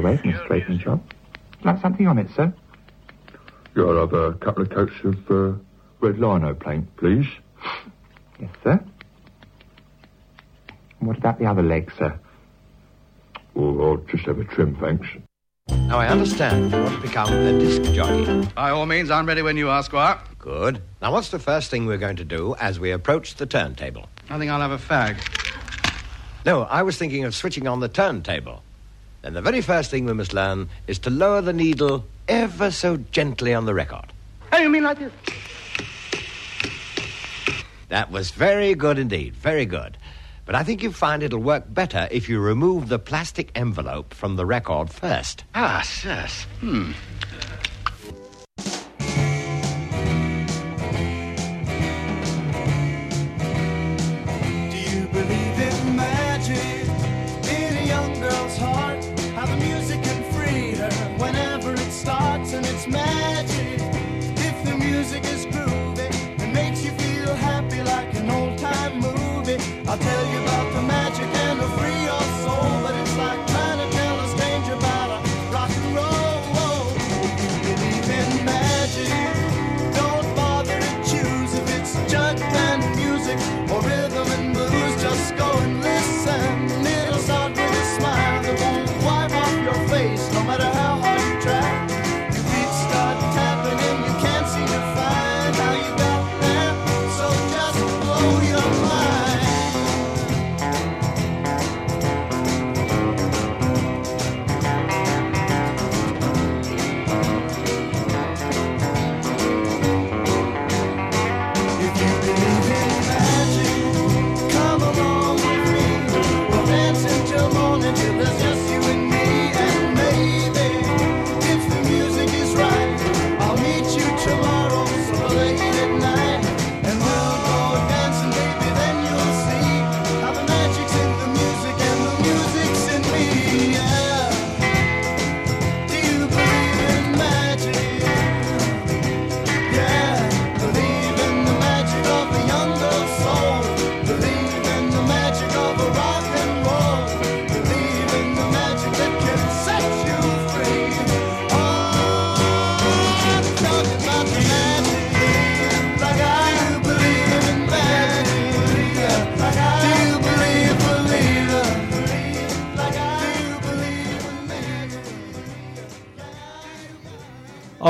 away from the straightening shop. Like something on it, sir? Yeah, I'll have a couple of coats of uh, red lino paint, please. Yes, sir. And what about the other leg, sir? Or I'll just have a trim, thanks. Now, I understand you want to become a disc jockey. By all means, I'm ready when you are, Squire. Good. Now, what's the first thing we're going to do as we approach the turntable? I think I'll have a fag. No, I was thinking of switching on the turntable. Then the very first thing we must learn is to lower the needle ever so gently on the record. Oh, you mean like this? That was very good indeed, very good. But I think you find it'll work better if you remove the plastic envelope from the record first. Ah, sis. Hmm.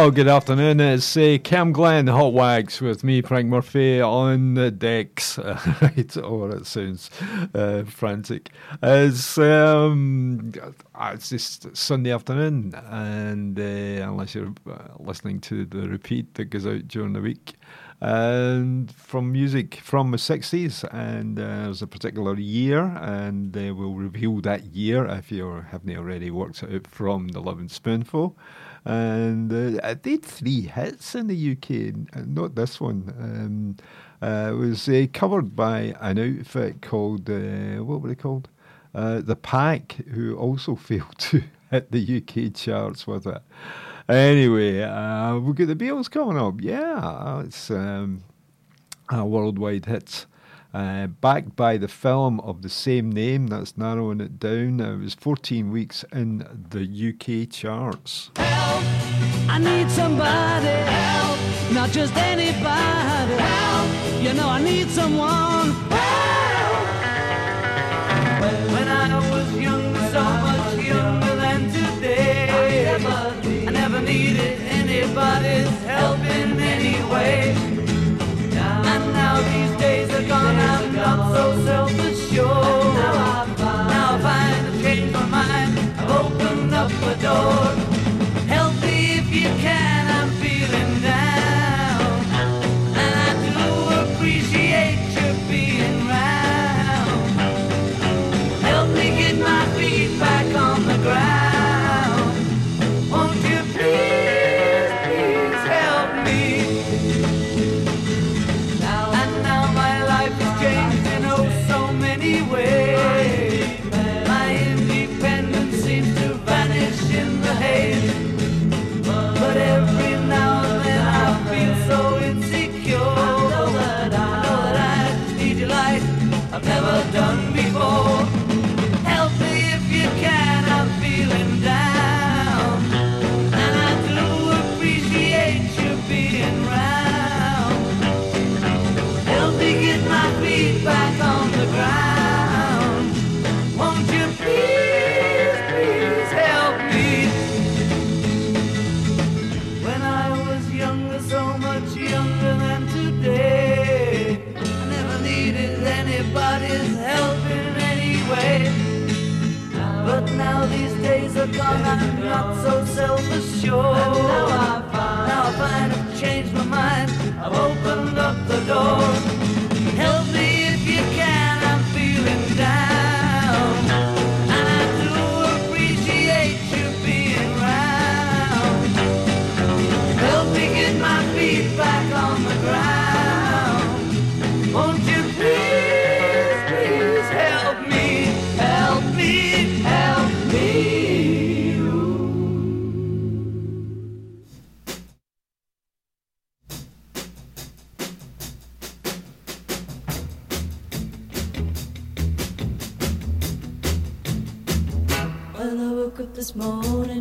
Oh, good afternoon. It's uh, Cam Glenn, Hot Wax, with me, Frank Murphy, on the decks. right, oh, it sounds uh, frantic. It's, um, uh, it's just Sunday afternoon, and uh, unless you're uh, listening to the repeat that goes out during the week. And from music from the 60s, and uh, there's a particular year, and uh, we'll reveal that year if you haven't already worked it out from the Lovin' Spoonful and uh, I did three hits in the UK, uh, not this one. Um, uh, it was uh, covered by an outfit called, uh, what were they called? Uh, the Pack, who also failed to hit the UK charts with it. Anyway, we've got the Beatles coming up. Yeah, it's um, a worldwide hit. Uh, backed by the film of the same name, that's narrowing it down. It was 14 weeks in the UK charts. I need somebody help, not just anybody help. You know I need someone help. When I was younger, so much younger than today, I never needed anybody's help in any way. And now these up morning,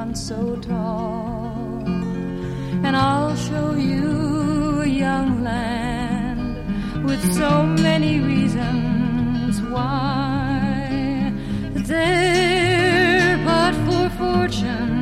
once so tall. And I'll show you a young land with so many reasons why. There, but for fortune,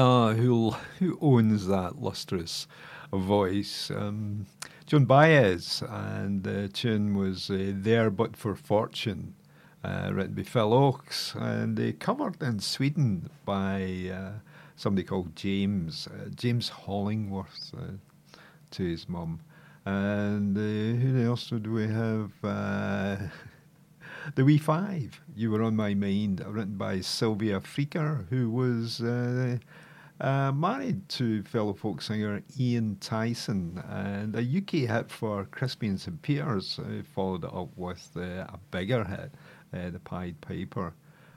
Ah, who who owns that lustrous voice? Um, Joan Baez, and the tune was uh, "There But for Fortune," uh, written by Phil Ochs, and uh, covered in Sweden by uh, somebody called James uh, James Hollingworth uh, to his mum. And who else did we have? The We Five, You Were On My Mind, written by Sylvia Fricker, who was uh, married to fellow folk singer Ian Tyson. And a UK hit for Crispian St. Peters, uh, followed it up with uh, a bigger hit, uh, The Pied Piper.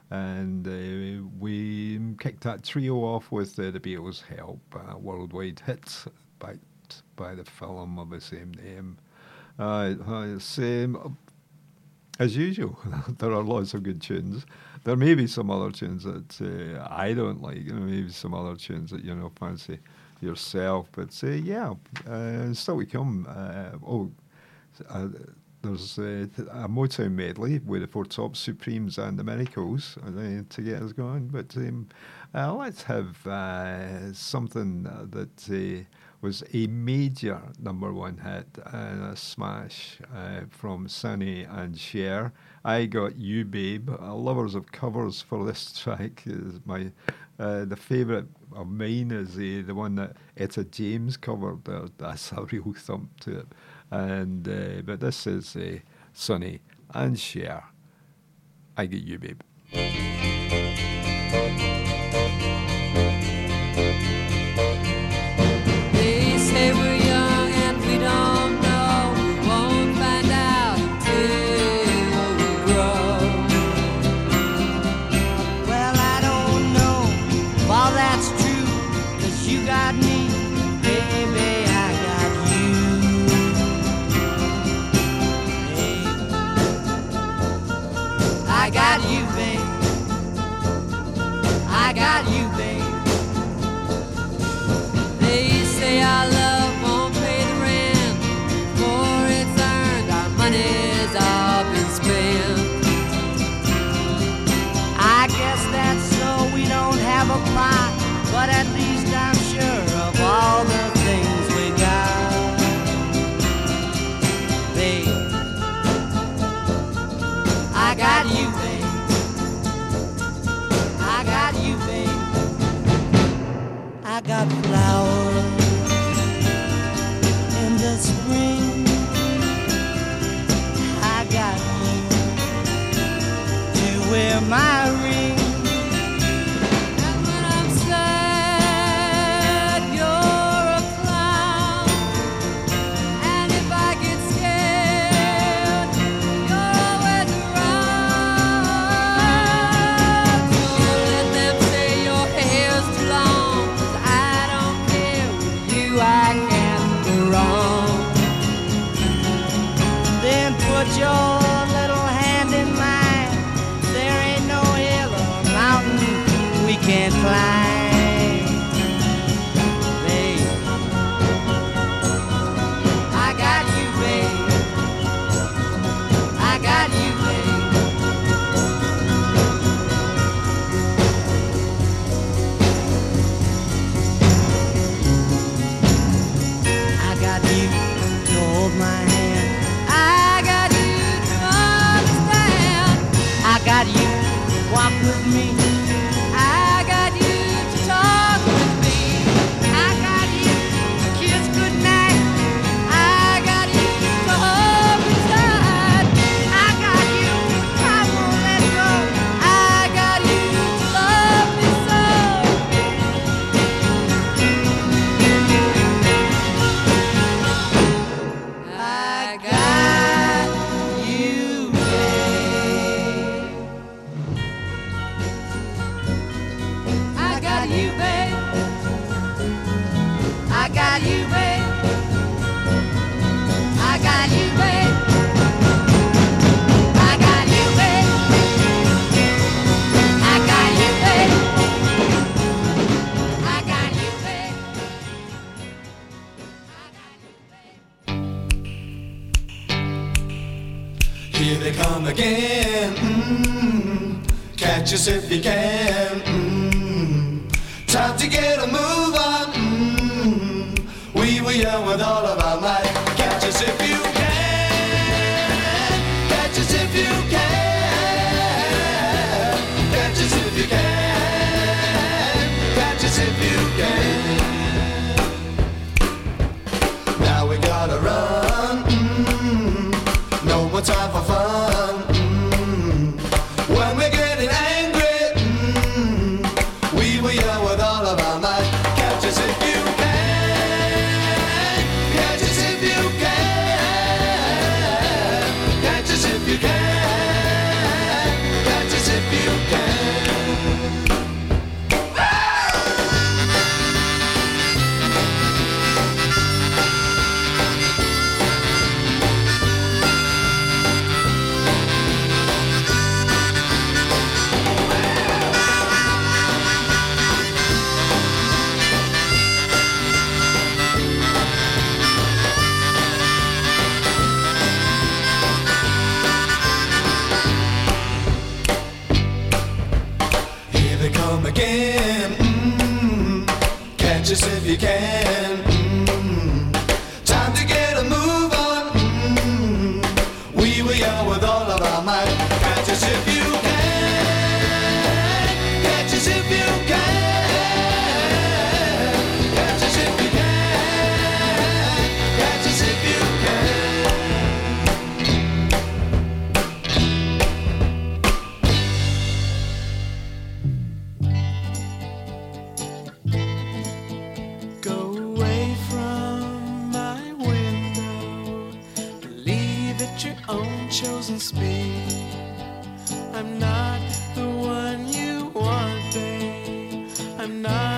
And uh, we kicked that trio off with uh, the Beatles' Help, uh, worldwide hits backed by the film of the same name. Uh, same, as usual, there are lots of good tunes. There may be some other tunes that uh, I don't like, you know, maybe some other tunes that you know fancy yourself. But uh, yeah, uh, still to come. Uh, oh, uh, there's uh, a Motown medley with the Four Tops, Supremes and the Miracles to get us going. But um, uh, let's have uh, something that was a major number one hit and a smash from Sonny and Cher. I Got You Babe. Uh, lovers of covers for this track is my uh, the favourite of mine is uh, the one that Etta James covered. Uh, that's a real thump to it. And uh, but this is uh, Sonny and Cher. I Get You Babe. Just if you can. I'm not.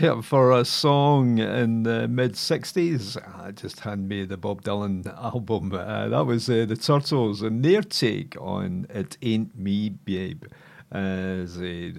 market for a song in the mid 60s. I just hand me the Bob Dylan album. Uh, that was uh, The Turtles and their take on It Ain't Me, Babe, as uh,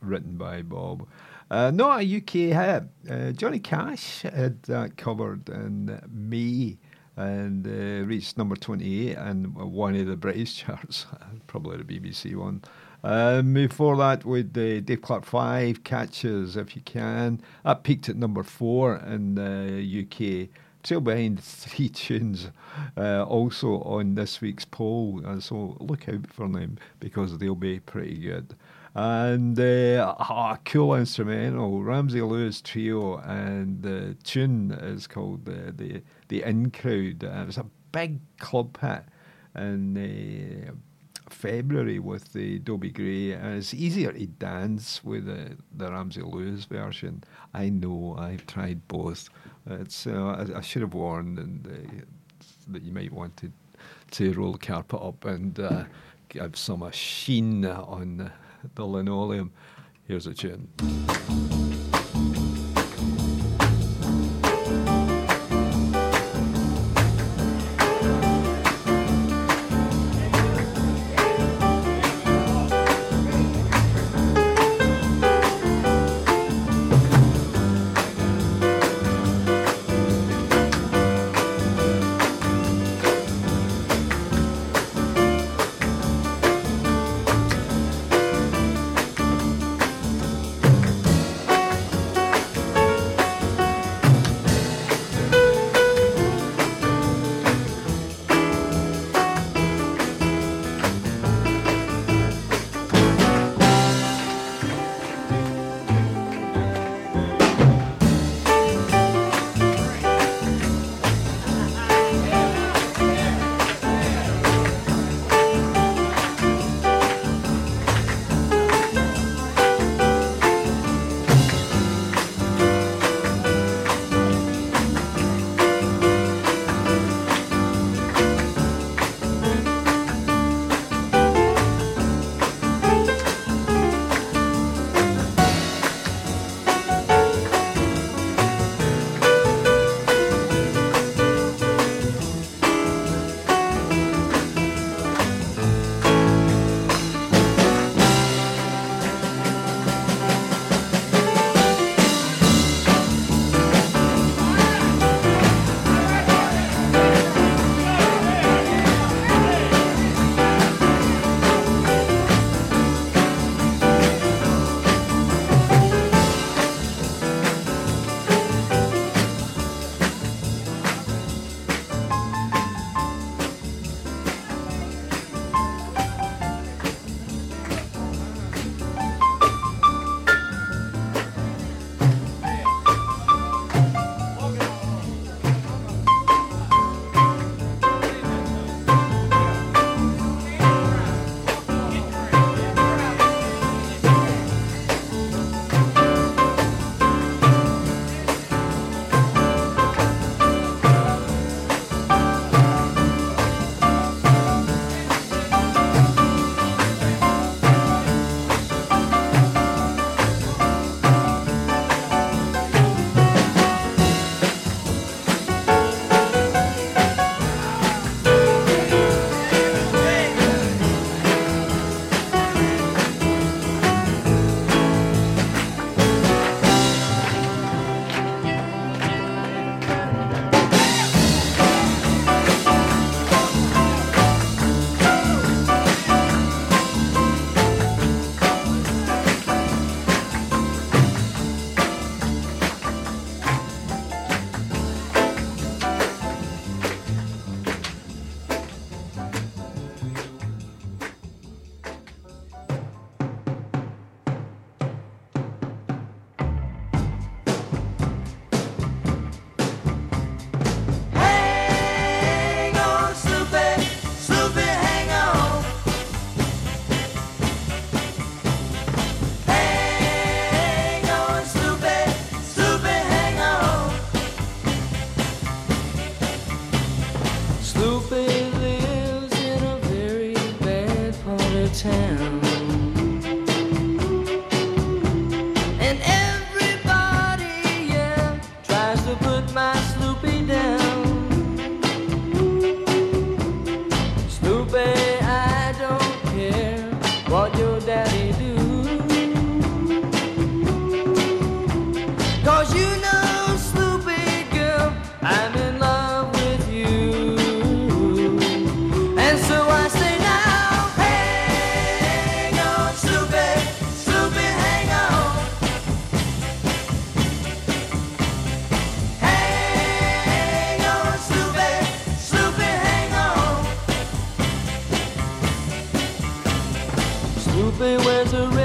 written by Bob. Uh, not a UK hit. Uh, Johnny Cash had that covered in May and uh, reached number 28 and one of the British charts, probably the BBC one. Um, before that, with the Dave Clark Five Catch Us, if you can, that peaked at number four in the UK. Still behind three tunes, uh, also on this week's poll. Uh, so look out for them because they'll be pretty good. And uh, a cool instrumental, Ramsey Lewis Trio, and the tune is called the the In Crowd. it was a big club hit, and February with the Dobie Gray, and it's easier to dance with the, the Ramsey Lewis version. I know I've tried both. It's uh, I, I should have warned and uh, that you might want to to roll the carpet up and uh, some uh, sheen on the linoleum. Here's a tune. Sloopy wears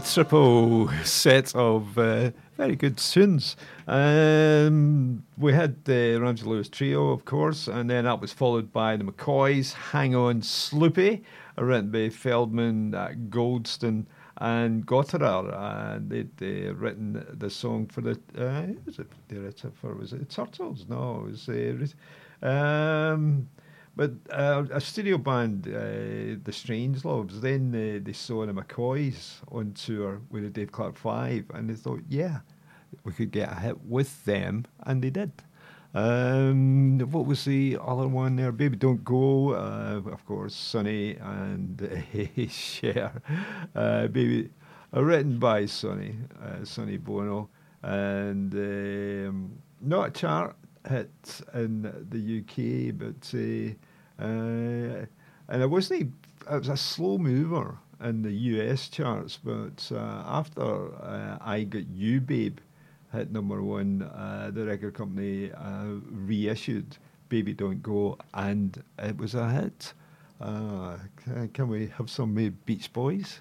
triple set of uh, very good tunes. Um, we had the Ramsey Lewis Trio, of course, and then that was followed by the McCoys, Hang On Sloopy, written by Feldman, uh, Goldstein, and Gottehrer. and they'd uh, written the song for the, uh, was it, they wrote it for, was it the Turtles? No, it was uh, the, um, but uh, a studio band, uh, the Strangeloves, then they, they saw the McCoys on tour with the Dave Clark Five, and they thought, yeah, we could get a hit with them, and they did. Um, what was the other one there? Baby Don't Go, uh, of course, Sonny and uh, Cher. Uh, Baby, uh, written by Sonny, uh, Sonny Bono, and um, not a chart hit in the UK, but uh, uh, and it wasn't. It was a slow mover in the US charts, but uh, after uh, I Got You, Babe hit number one, uh, the record company uh, reissued Baby Don't Go, and it was a hit. Uh, can, can we have some Beach Boys?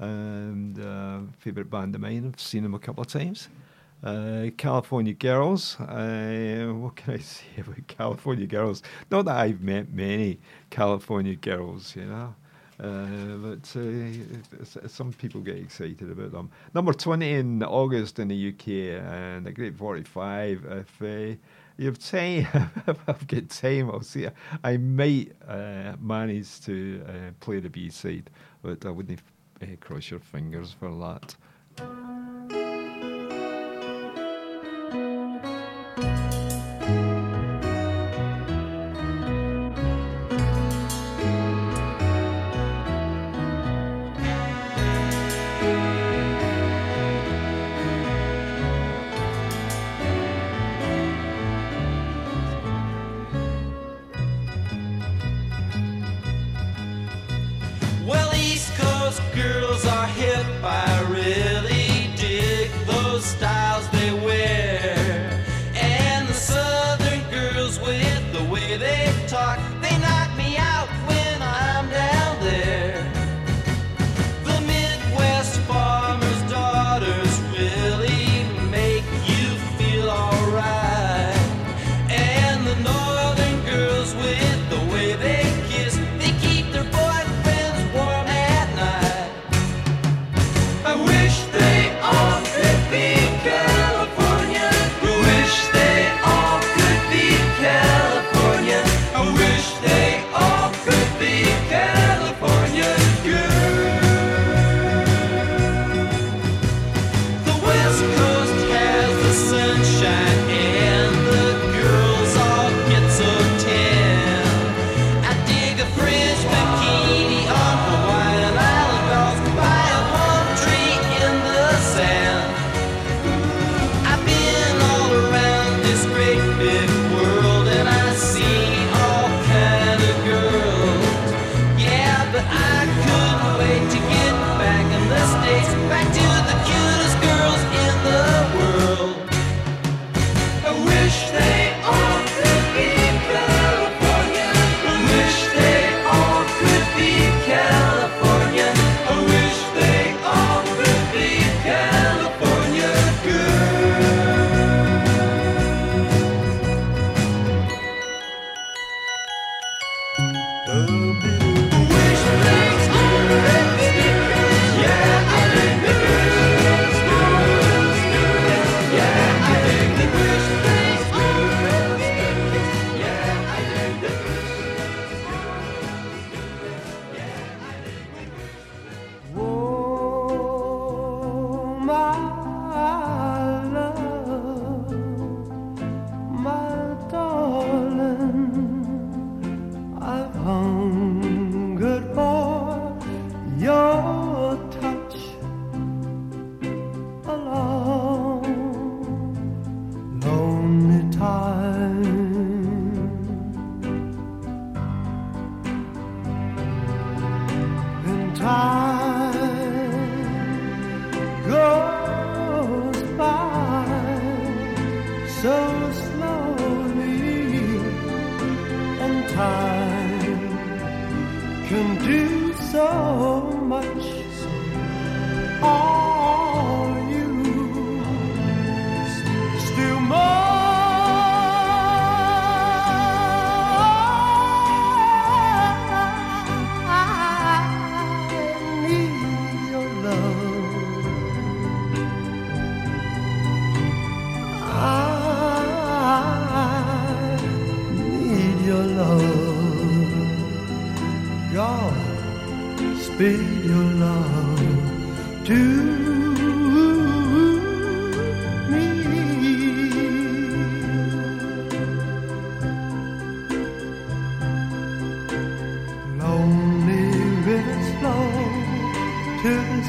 And favourite band of mine, I've seen them a couple of times. Uh, California Girls. Uh, what can I say about California Girls? Not that I've met many California girls, you know. Uh, but uh, some people get excited about them. Number 20 in August in the UK and a great 45. If uh, you have time, if I've got time, I'll see. I might uh, manage to play the B side, but I wouldn't cross your fingers for that.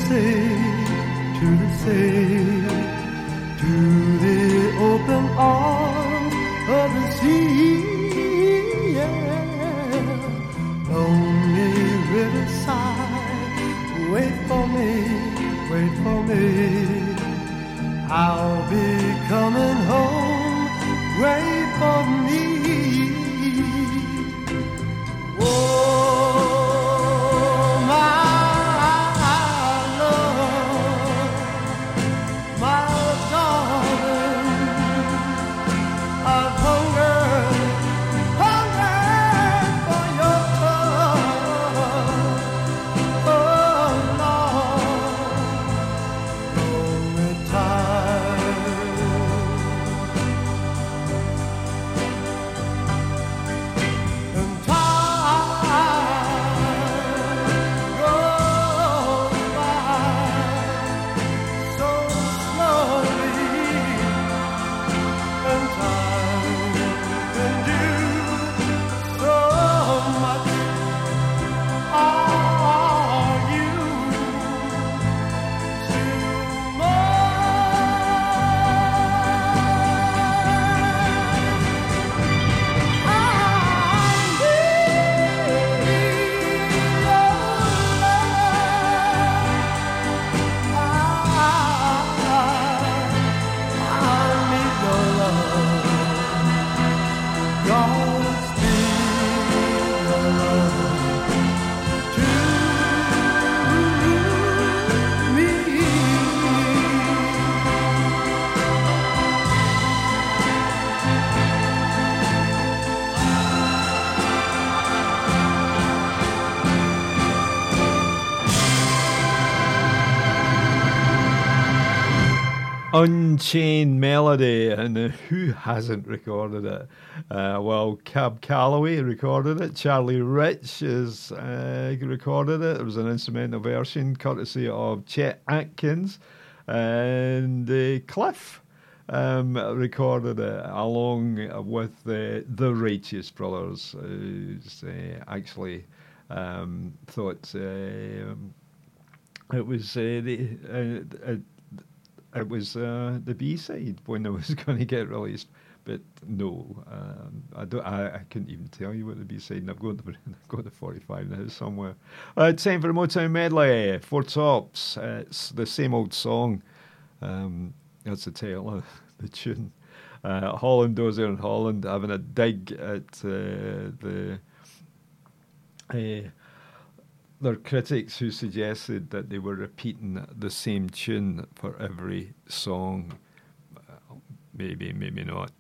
Sea, to the sea, to Unchained Melody, and uh, who hasn't recorded it? Uh, well, Cab Calloway recorded it. Charlie Rich has uh, recorded it. It was an instrumental version courtesy of Chet Atkins, and uh, Cliff um, recorded it along with the the Righteous Brothers, who's uh, actually um, thought. Uh, it was uh, the uh, it was uh, the B side when it was going to get released. But no, um, I don't. I, I couldn't even tell you what the B side. I've got the I've got the forty five now somewhere. Uh, time for a Motown medley. Four tops. Uh, it's the same old song. Um, that's the title of the tune. Uh, Holland Dozier in Holland having a dig at uh, the. Uh, there are critics who suggested that they were repeating the same tune for every song. Maybe, maybe not.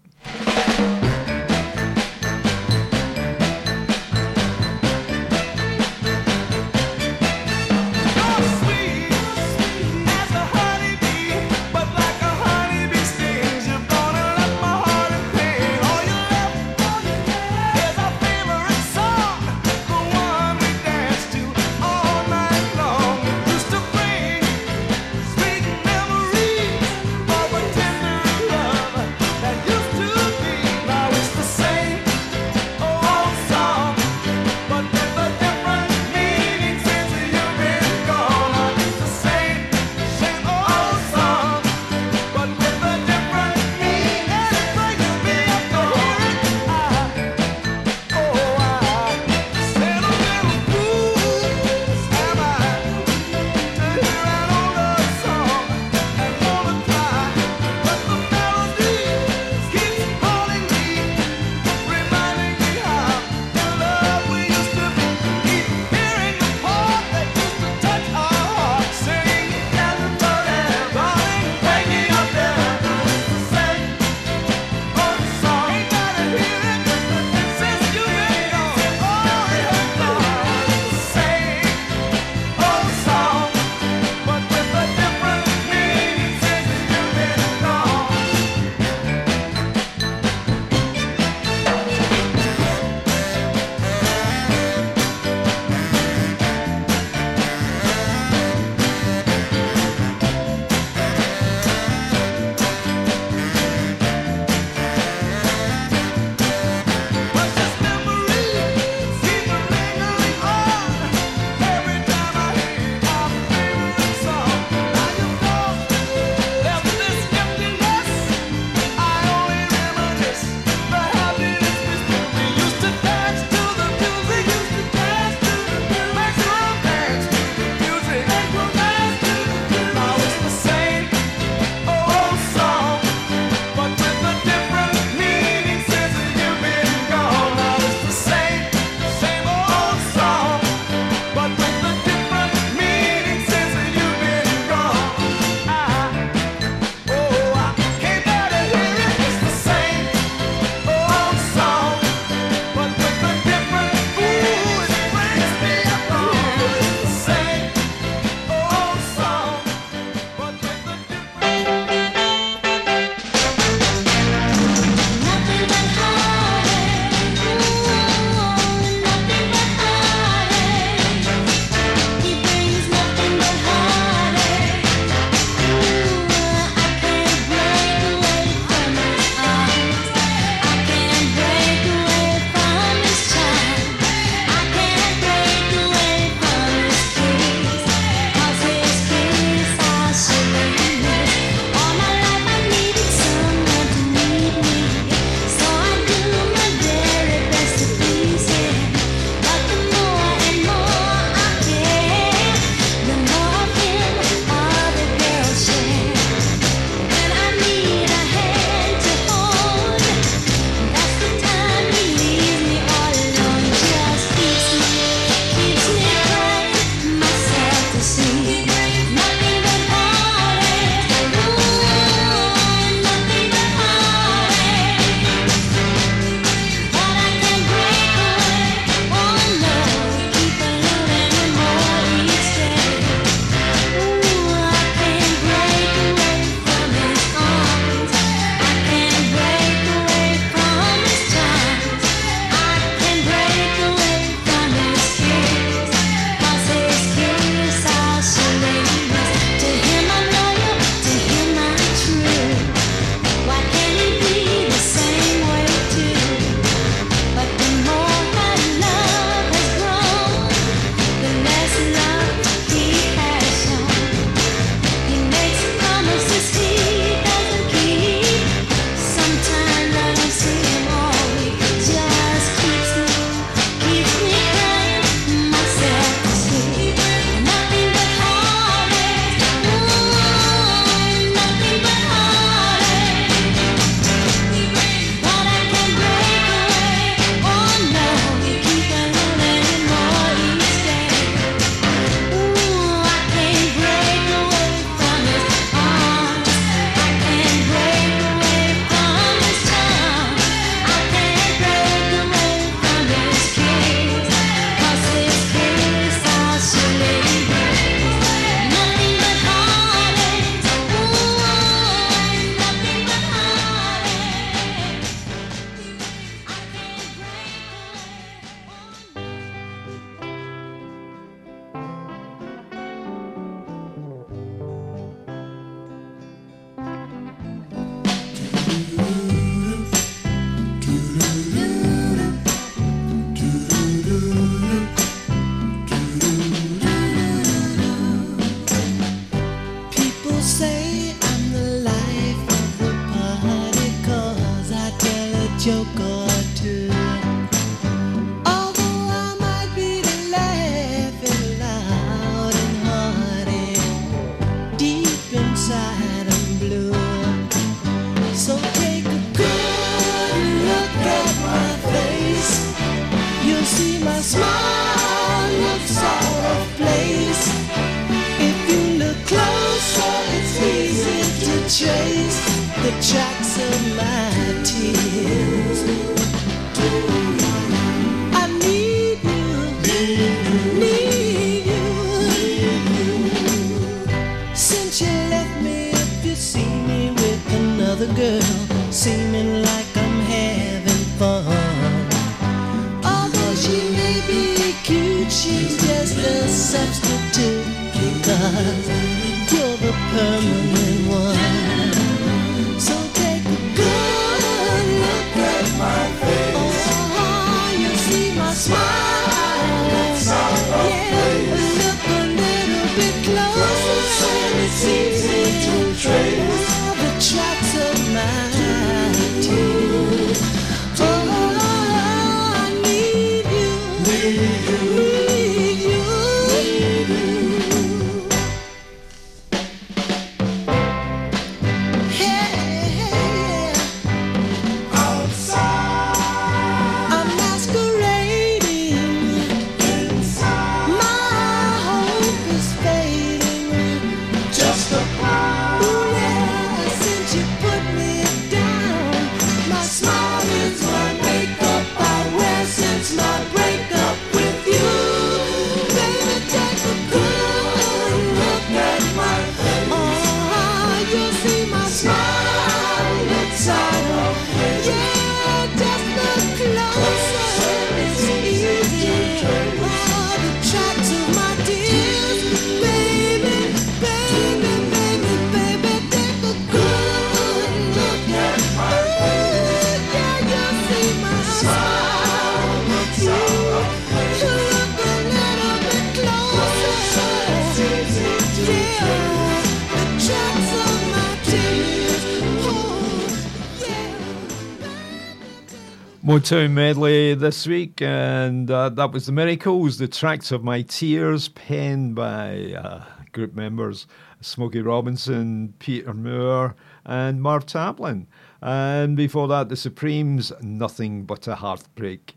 Motown medley this week, and uh, that was the Miracles, the tracks of my tears, penned by uh, group members Smokey Robinson, Peter Moore, and Marv Taplin. And before that, the Supremes, Nothing But a Heartbreak.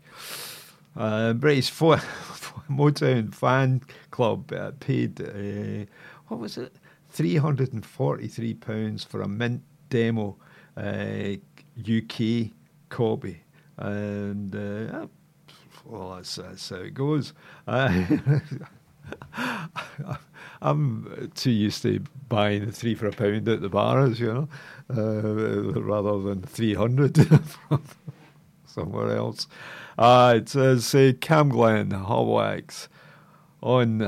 Uh, British fo- Motown fan club uh, paid, uh, what was it, £343 for a mint demo uh, UK copy. And uh, well, that's, that's how it goes. Uh, I'm too used to buying the three for a pound at the bars, you know, uh, rather than 300 from somewhere else. Uh, it says uh, Cam on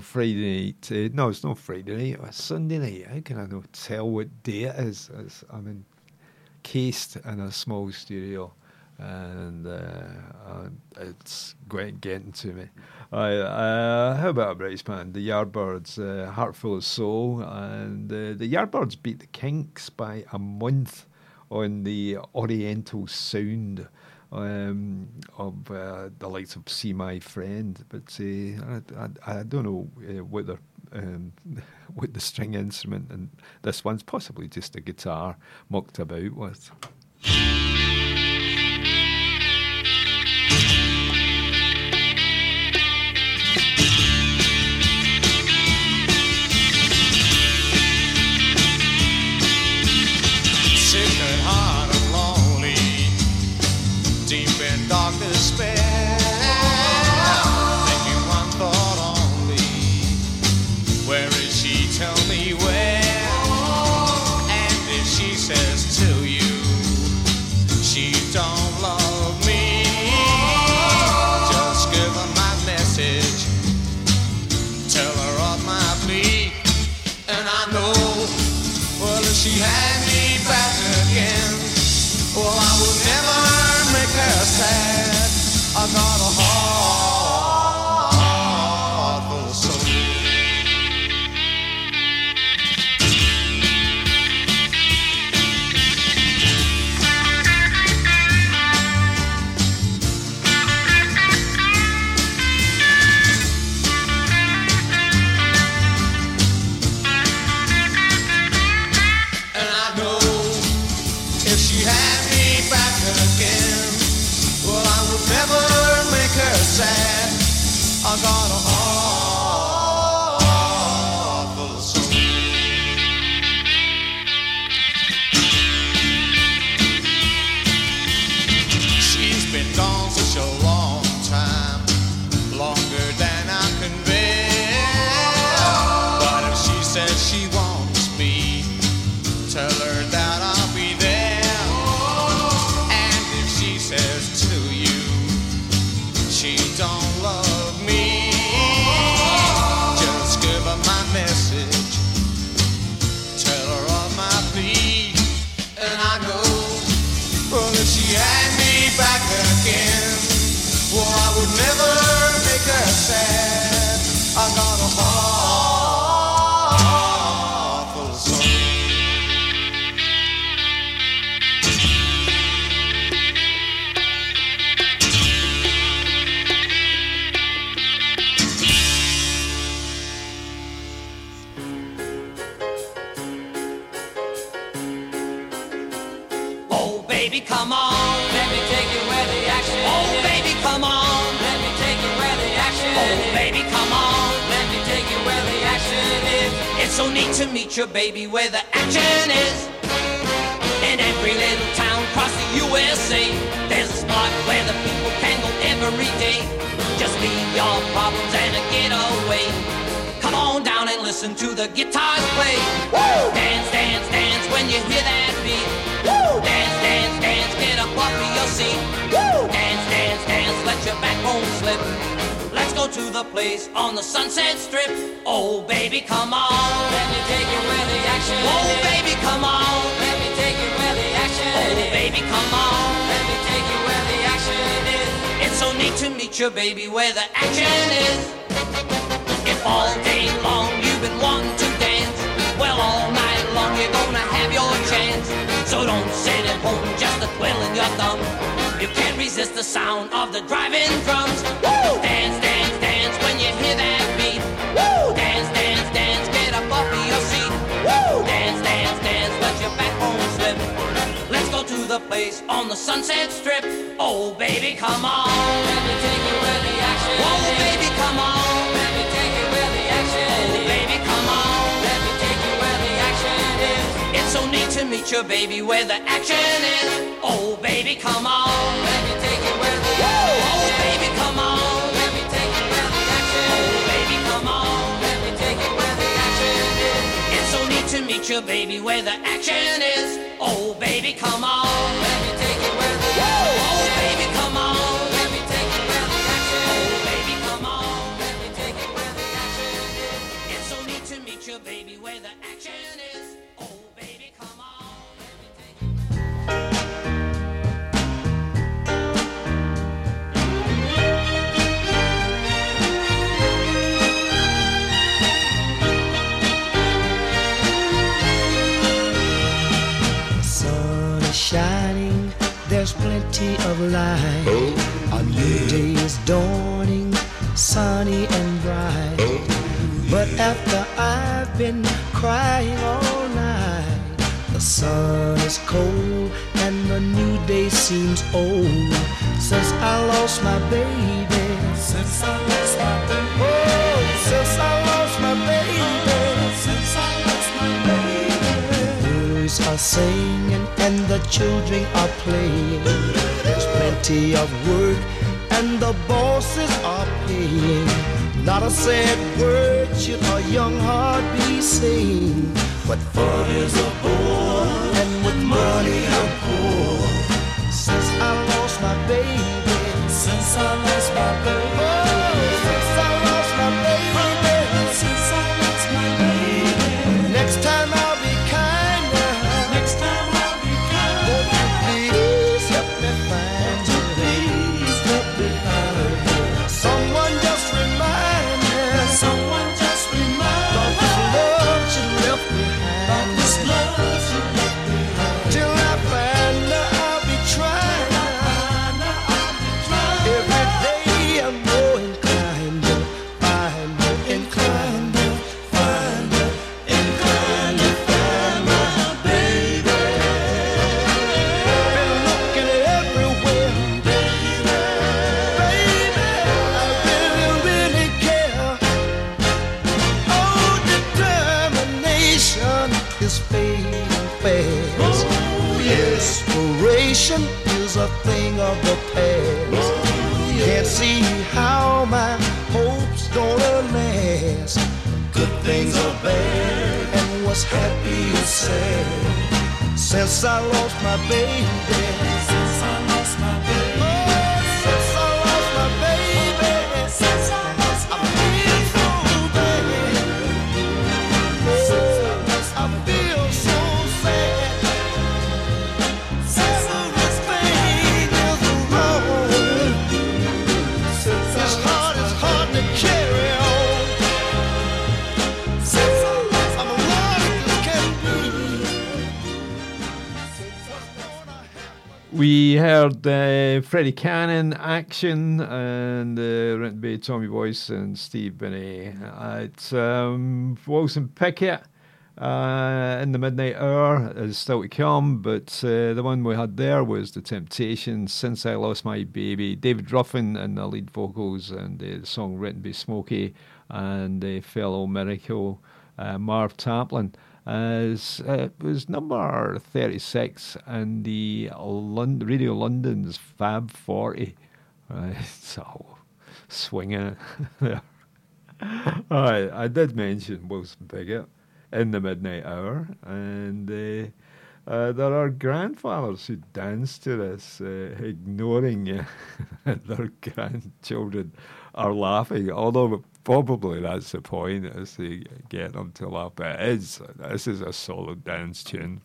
Friday night. Uh, no, it's not Friday night, it's Sunday night. How can I not tell what day it is? It's, I'm encased in a small studio and uh, uh, it's going getting to me. Uh, how about a British band, the Yardbirds, uh, Heart Full of Soul, and uh, the Yardbirds beat the Kinks by a month on the Oriental sound um, of uh, the likes of See My Friend, but uh, I, I, I don't know uh, what um, what the string instrument and this one's possibly just a guitar mucked about with. Where the action is. Freddie Cannon, Action, and uh, written by Tommy Boyce and Steve Binney. Uh, It's um, Wilson Pickett Uh, in the midnight hour is still to come, but uh, the one we had there was The Temptations, Since I Lost My Baby, David Ruffin in the lead vocals, and the song written by Smokey and a fellow Miracle, uh, Marv Taplin. As uh, it was number 36 in the Lon- Radio London's Fab 40. Right, so swinging there. Alright, I did mention Wilson Pickett in the midnight hour, and uh, uh, there are grandfathers who dance to this, uh, ignoring their grandchildren are laughing. Although probably that's the point, is to get them to laugh. But it is this is a solid dance tune.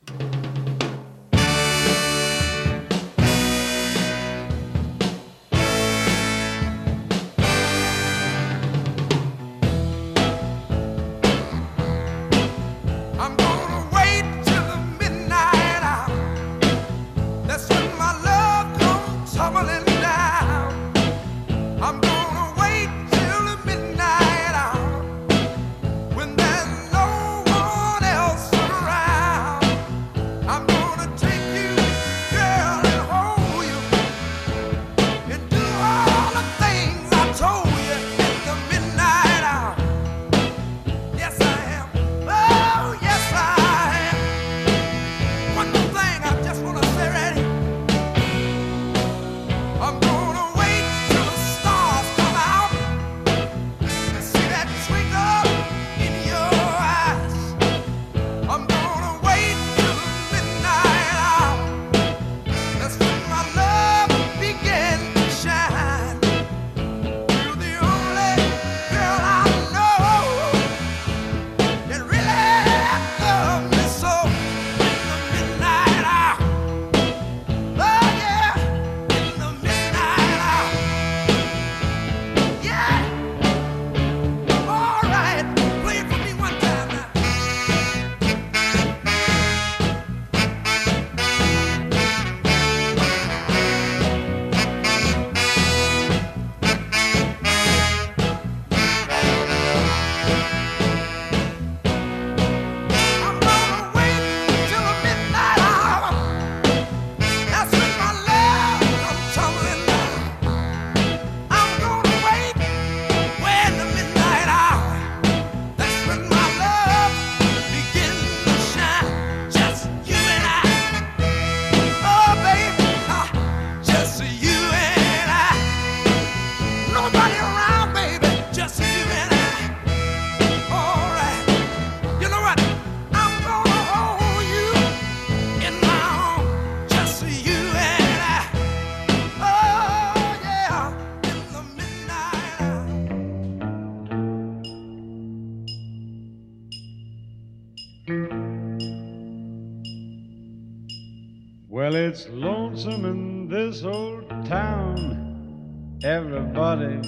Well, lonesome in this old town. Everybody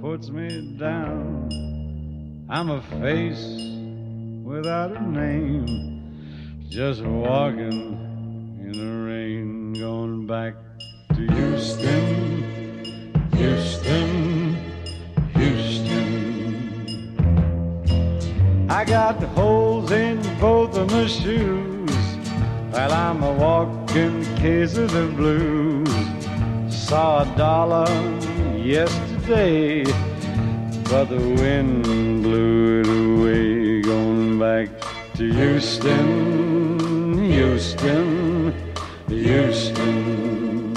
puts me down. I'm a face without a name, just walking in the rain, going back to Houston, Houston, Houston. I got holes in both of my shoes. While I'm a walking case of the blues. Saw a dollar yesterday, but the wind blew it away. Going back to Houston, Houston, Houston.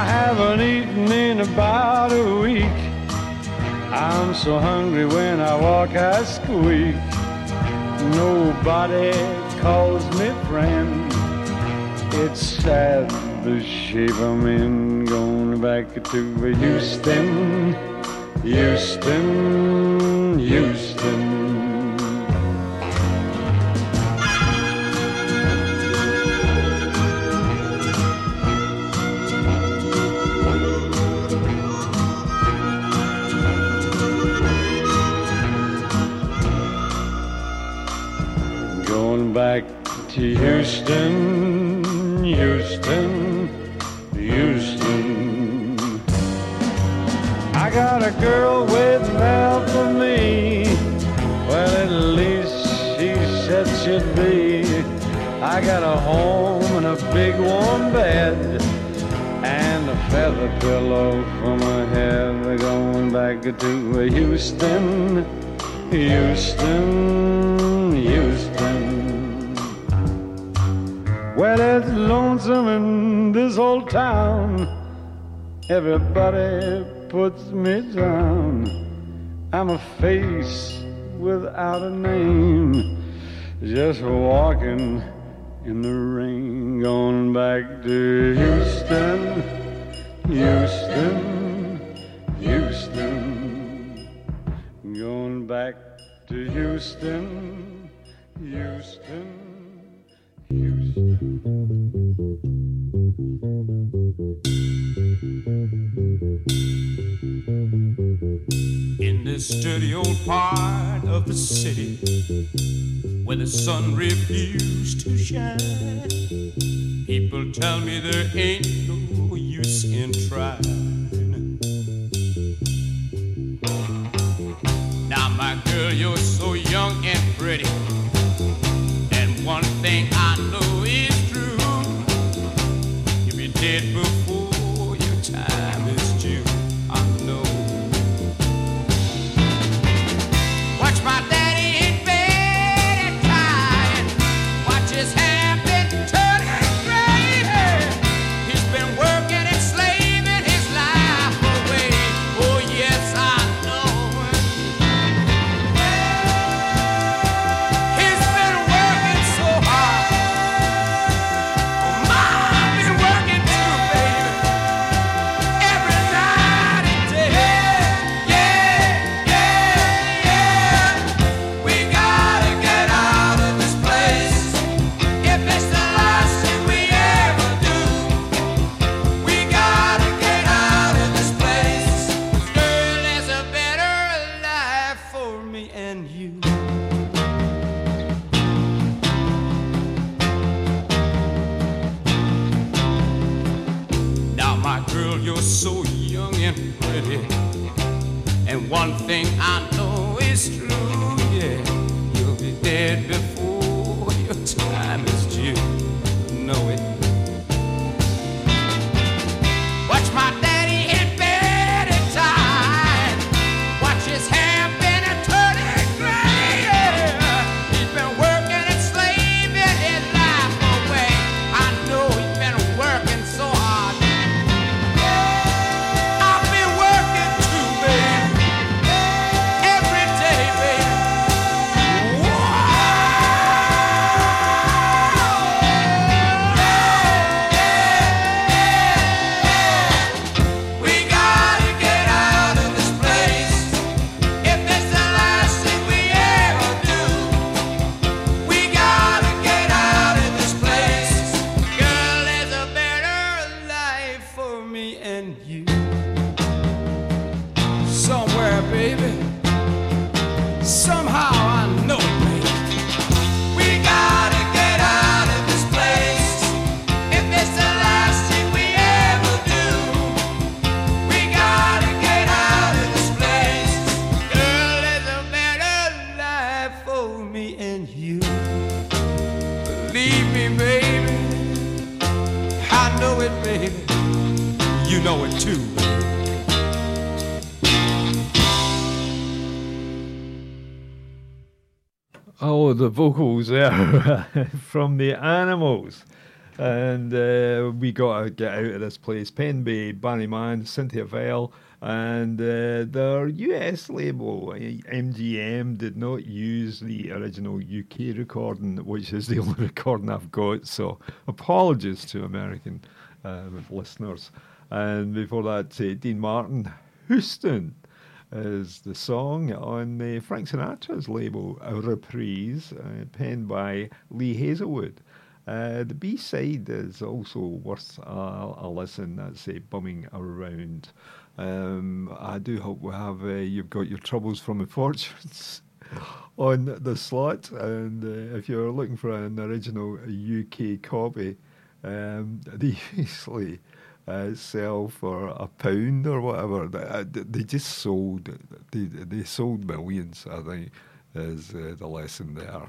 I haven't eaten in about a week. I'm so hungry when I walk, I squeak. Nobody calls me friend. It's sad the shape I'm in. Going back to Houston, Houston, Houston. Going back to Houston, Houston, Houston. I got a girl waiting out for me. Well, at least she said she'd be. I got a home and a big warm bed and a feather pillow for my head. Going back to Houston, Houston, Houston. Well, it's lonesome in this old town. Everybody puts me down. I'm a face without a name, just walking in the rain, going back to Houston, Houston, Houston, going back to Houston, Houston, In this dirty old part of the city where the sun refused to shine, people tell me there ain't no use in trying. Vocals there from the Animals. And uh, we got to get out of this place. Penn Bay, Barry Mann, Cynthia Weil, and uh, their US label, uh, MGM, did not use the original UK recording, which is the only recording I've got. So apologies to American um, listeners. And before that, uh, Dean Martin, Houston is the song on the Frank Sinatra's label, a reprise, uh, penned by Lee Hazlewood. Uh, the B side is also worth a, a listen. That's uh, bumming around. Um, I do hope we have uh, you've got your troubles from the fortunes on the slot, and uh, if you're looking for an original UK copy, um, usually uh, sell for a pound or whatever. They, uh, they just sold. They, they sold millions. I think is uh, the lesson there.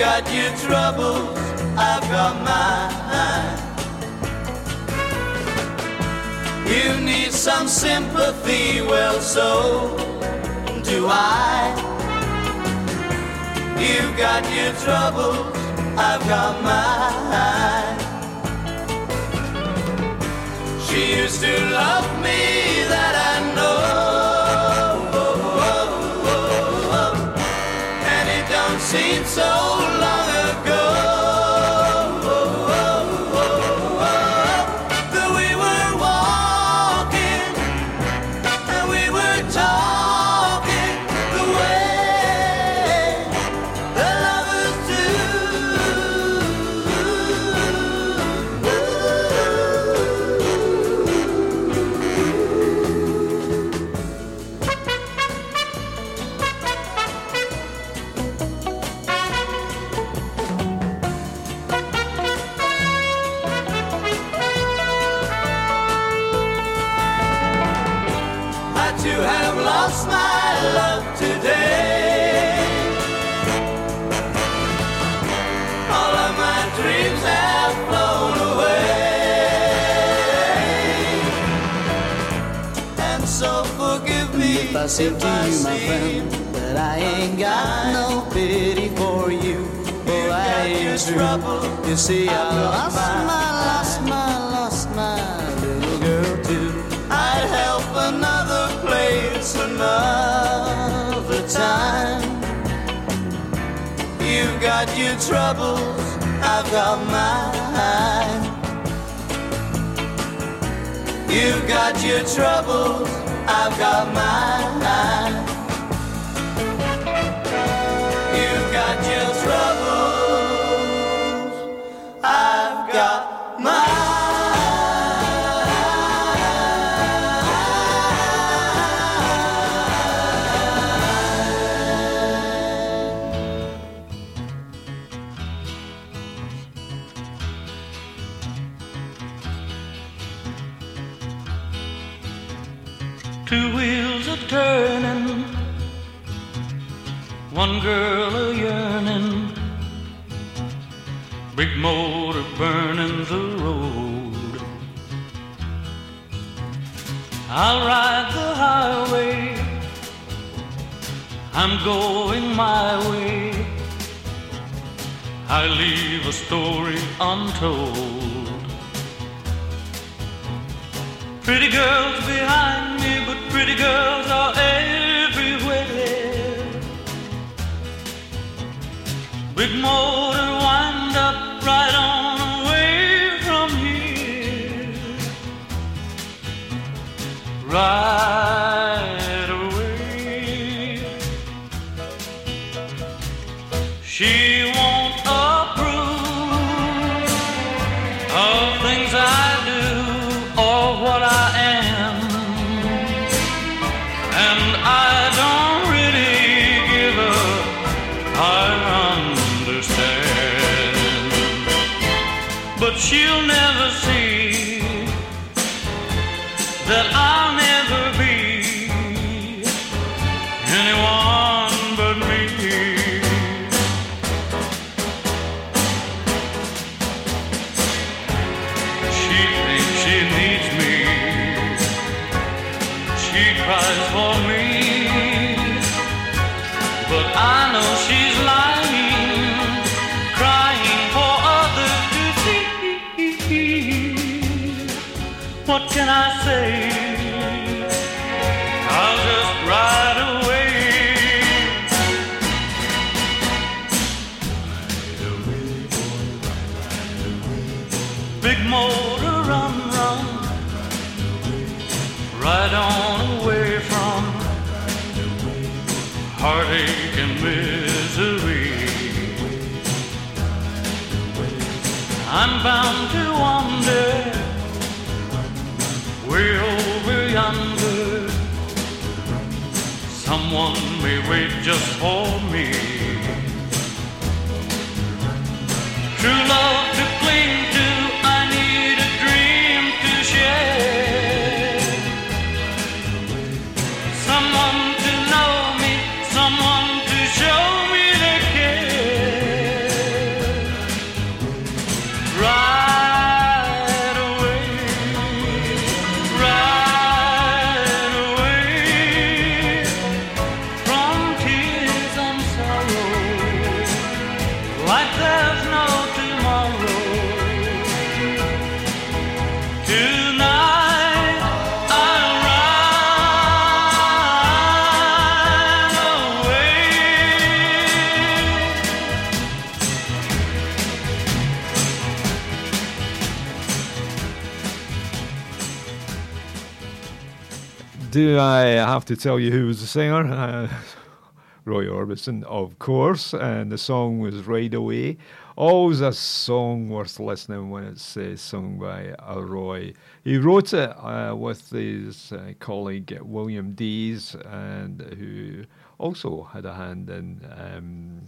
Got your troubles, I've got mine. You need some sympathy, well, so do I. You've got your troubles, I've got mine. She used to love me, that I know. And it don't seem so say to you, my friend, that I ain't got no pity for you, oh, I ain't true. You see, I lost my, lost my, lost my little girl too. I'd help another place another time. You've got your troubles, I've got mine. You've got your troubles, I've got mine. You've got your troubles, I've got Two wheels a turning, one girl a yearning, big motor burning the road. I'll ride the highway, I'm going my way. I leave a story untold. Pretty girls behind me, but pretty girls are everywhere. Big motor wind up right on away from here. Right Someone may wait just for me. True love Do I have to tell you who was the singer? Uh, Roy Orbison, of course, and the song was Ride Away. Always a song worth listening when it's uh, sung by uh, Roy. He wrote it uh, with his uh, colleague William Dees, and who also had a hand in um,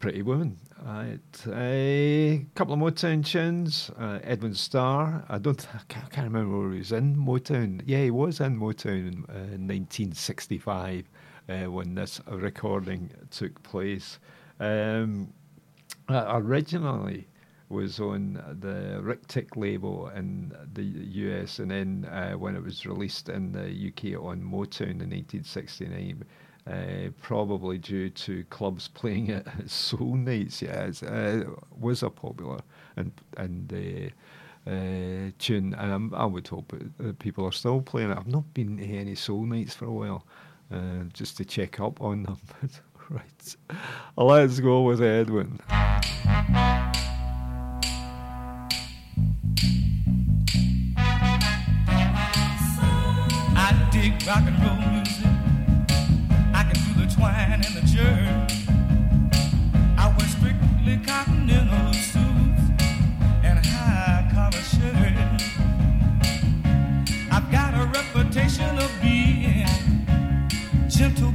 Pretty Woman. Right. A couple of Motown tunes. Uh, Edwin Starr. I don't. I can't, I can't remember where he was in Motown. Yeah, he was in Motown in uh, 1965 uh, when this recording took place. Um, uh, originally was on the Ric-Tic label in the US, and then uh, when it was released in the UK on Motown in 1969, uh, probably due to clubs playing it at Soul Nights. Yeah, uh, was a popular and and uh, uh, tune, and I'm, I would hope that people are still playing it. I've not been to any Soul Nights for a while, uh, just to check up on them. right, let's go with Edwin. I dig rock and roll twine and jerk. I wear strictly continental suits and high collar shirt. I've got a reputation of being gentle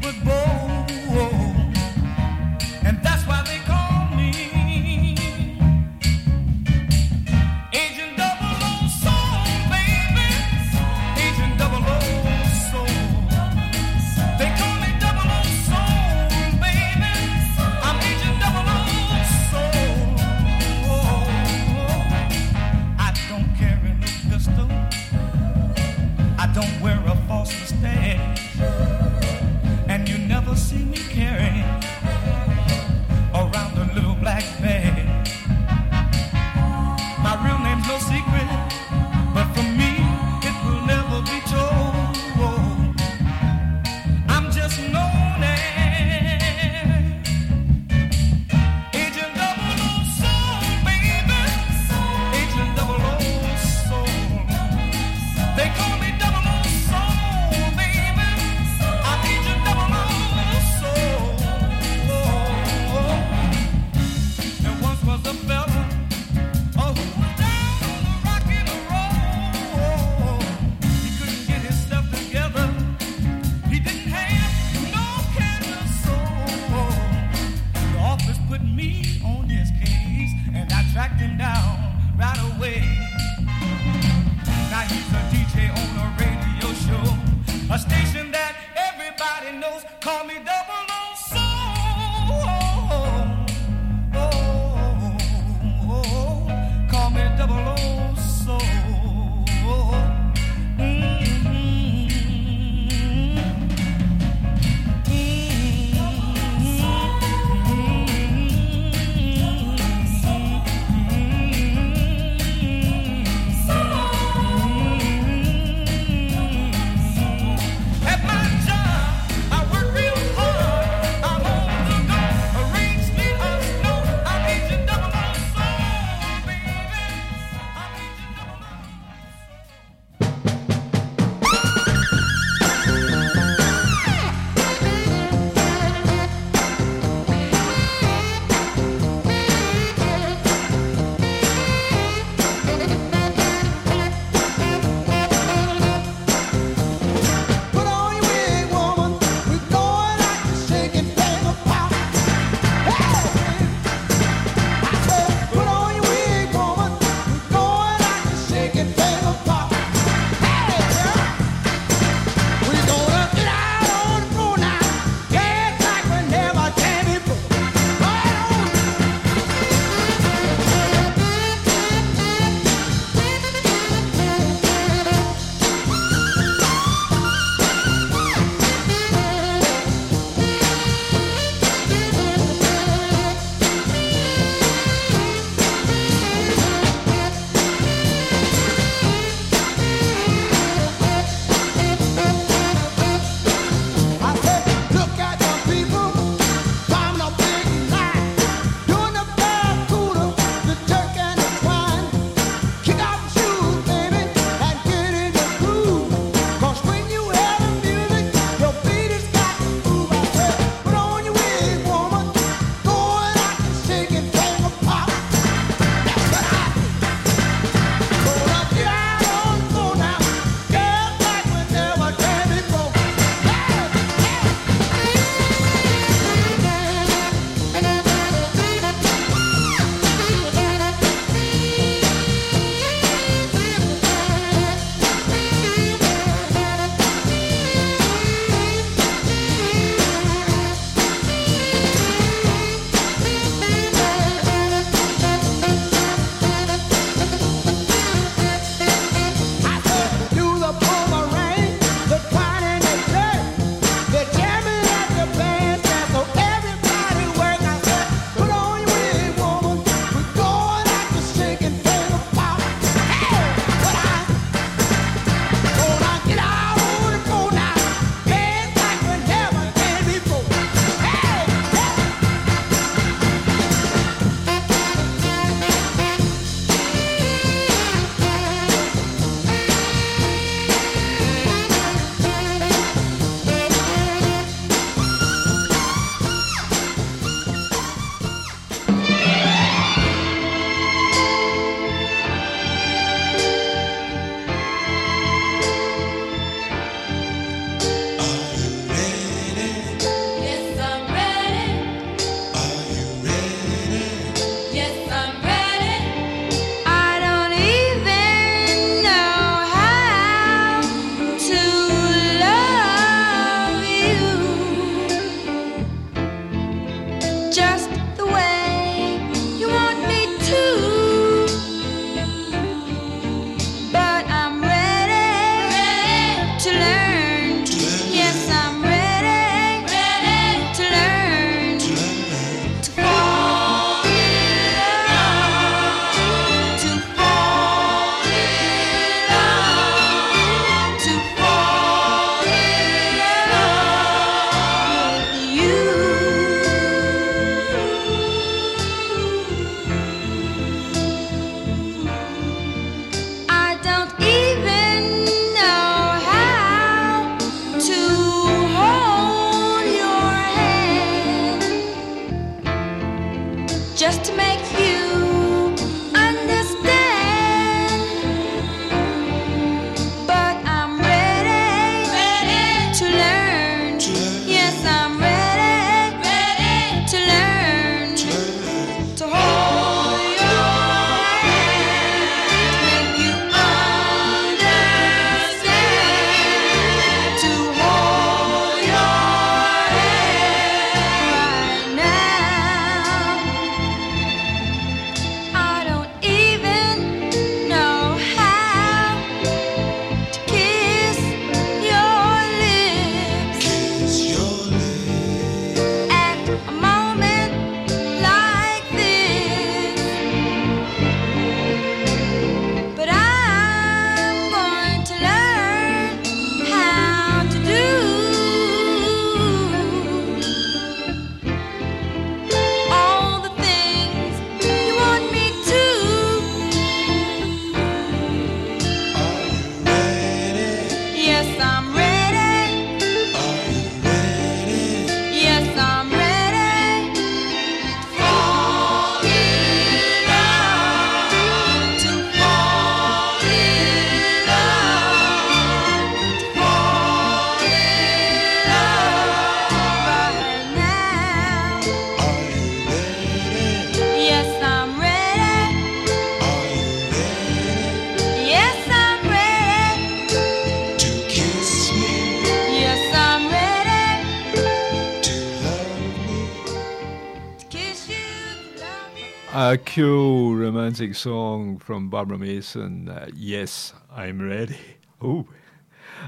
romantic song from Barbara Mason. Uh, yes, I'm ready. Oh.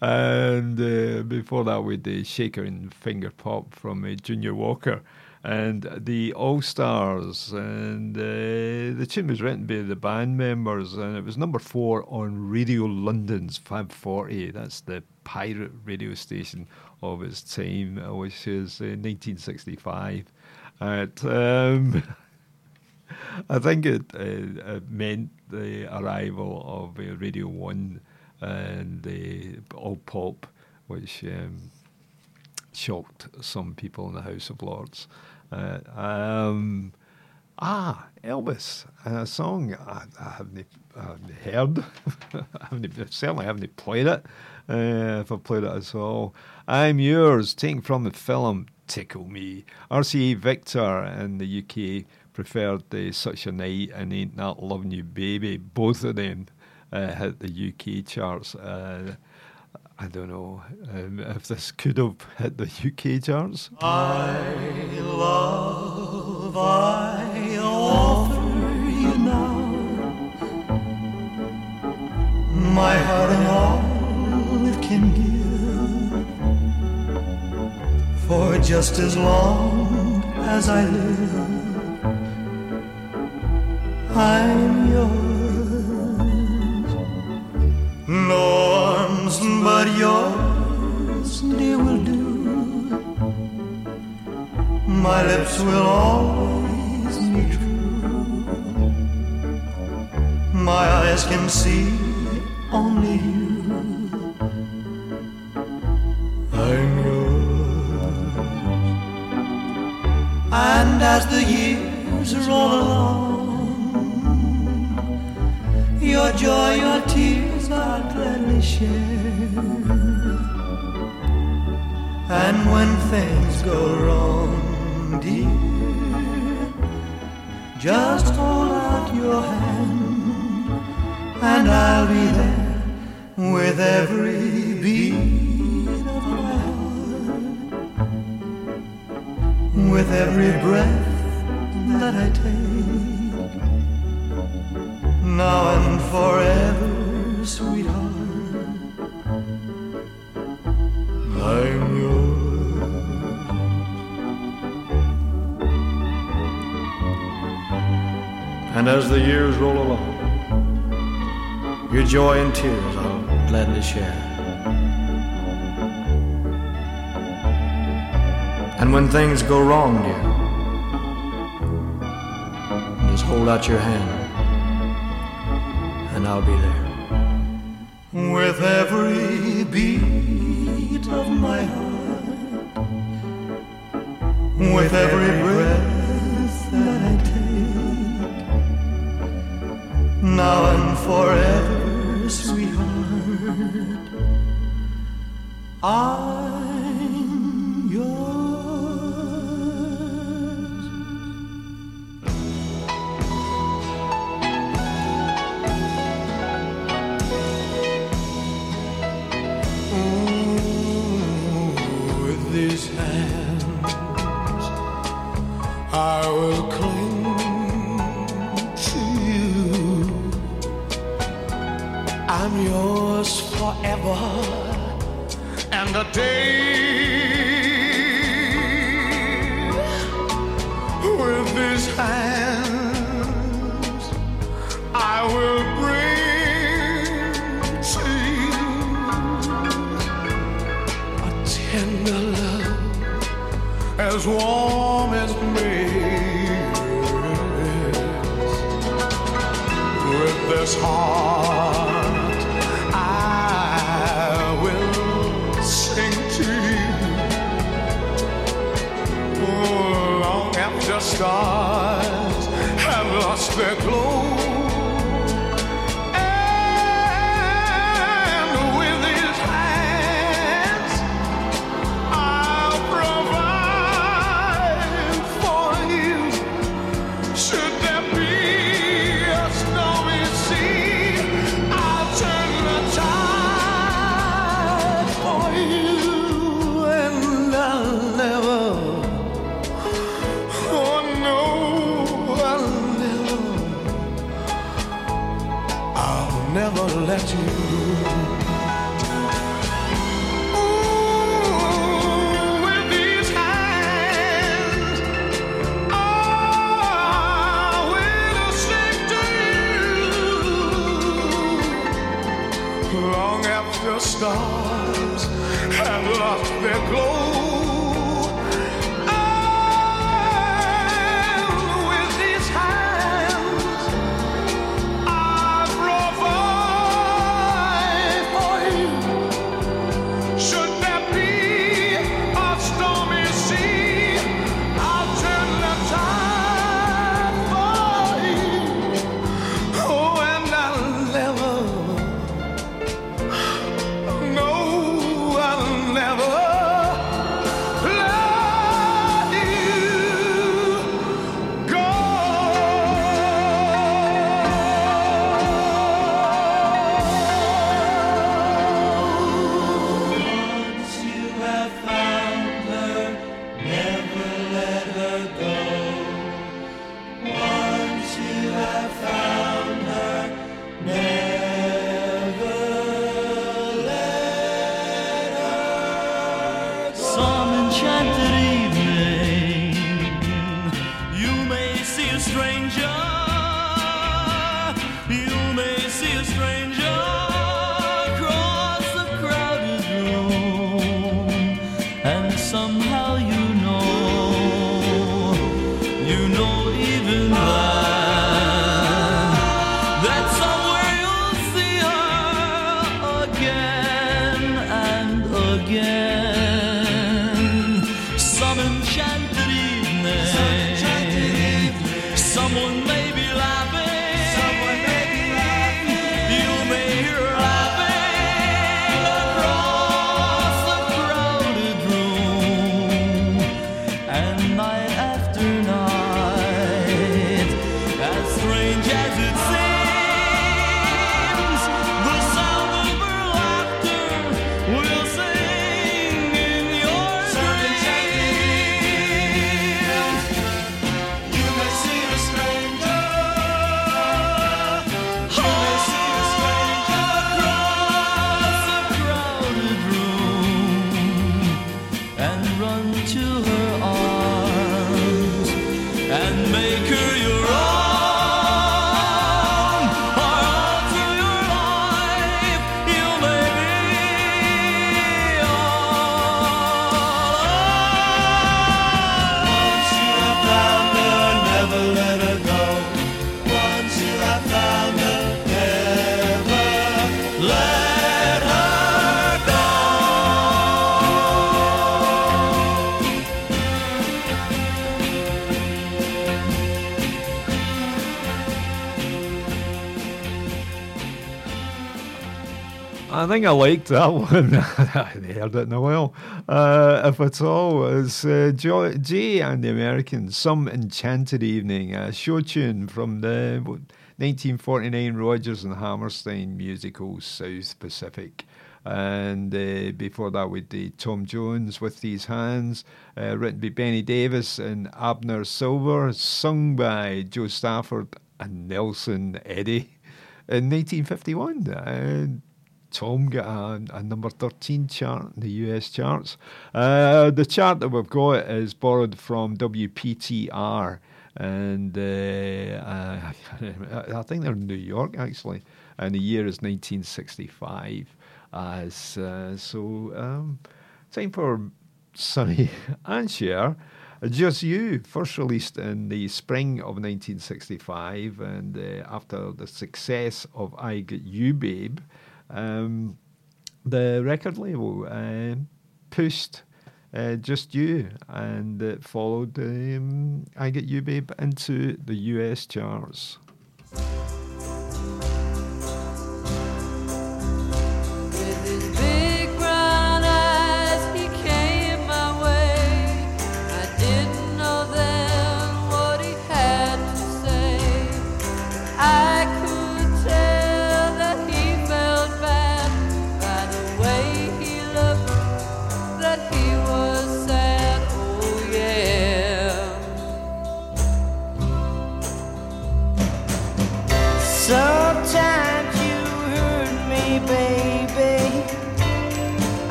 And uh, before that, with the Shaker and Finger Pop from uh, Junior Walker and the All Stars. And uh, the tune was written by the band members, and it was number four on Radio London's Fab 40. That's the pirate radio station of its time, uh, which is uh, 1965. At, um, I think it, uh, it meant the arrival of uh, Radio 1 and the All Pop, which um, shocked some people in the House of Lords. Uh, um, ah, Elvis, a song I, I haven't, I haven't heard. I haven't, certainly haven't played it. Uh, if I've played it at all. I'm Yours, taken from the film Tickle Me. RCA Victor in the UK preferred the Such a Night and Ain't That Loving You Baby. Both of them uh, hit the UK charts. Uh, I don't know um, if this could have hit the UK charts. I love, I offer you now my heart and all it can give. For just as long as I live, I'm yours. No arms but yours, dear, will do. My lips will always be true. My eyes can see only you. I'm yours. And as the years roll along, your joy, your tears I'll gladly share. And when things go wrong, dear, just hold out your hand, and I'll be there with every beat of heart, with every breath that I take, now and forever, sweetheart. I'm yours. And as the years roll along, your joy and tears I'll gladly share. And when things go wrong, dear, just hold out your hand, and I'll be there. with every beat of my heart, with every breath that I take, now and forever, sweetheart, I'm forever and the day with these hands I will bring to you a tender love as warm have lost I liked that one. I hadn't heard it in a while, uh, if at all. It's uh, Jo- Jay and the Americans, Some Enchanted Evening, a show tune from the 1949 Rodgers and Hammerstein musical South Pacific. And uh, before that, we did Tom Jones with These Hands, uh, written by Benny Davis and Abner Silver, sung by Jo Stafford and Nelson Eddy in 1951. And Tom got a, a number 13 chart in the US charts. Uh, the chart that we've got is borrowed from WPTR, and uh, uh, I think they're in New York actually, and the year is 1965. As uh, so, um, time for Sonny and. Just You, first released in the spring of 1965, and uh, after the success of I Get You Babe, um, the record label uh, pushed uh, Just You, and it followed um, I Get You Babe into the US charts.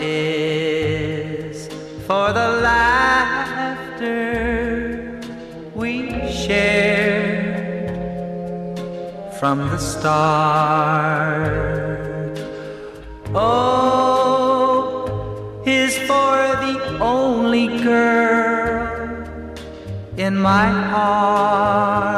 is for the laughter we shared from the start. Oh, is for the only girl in my heart.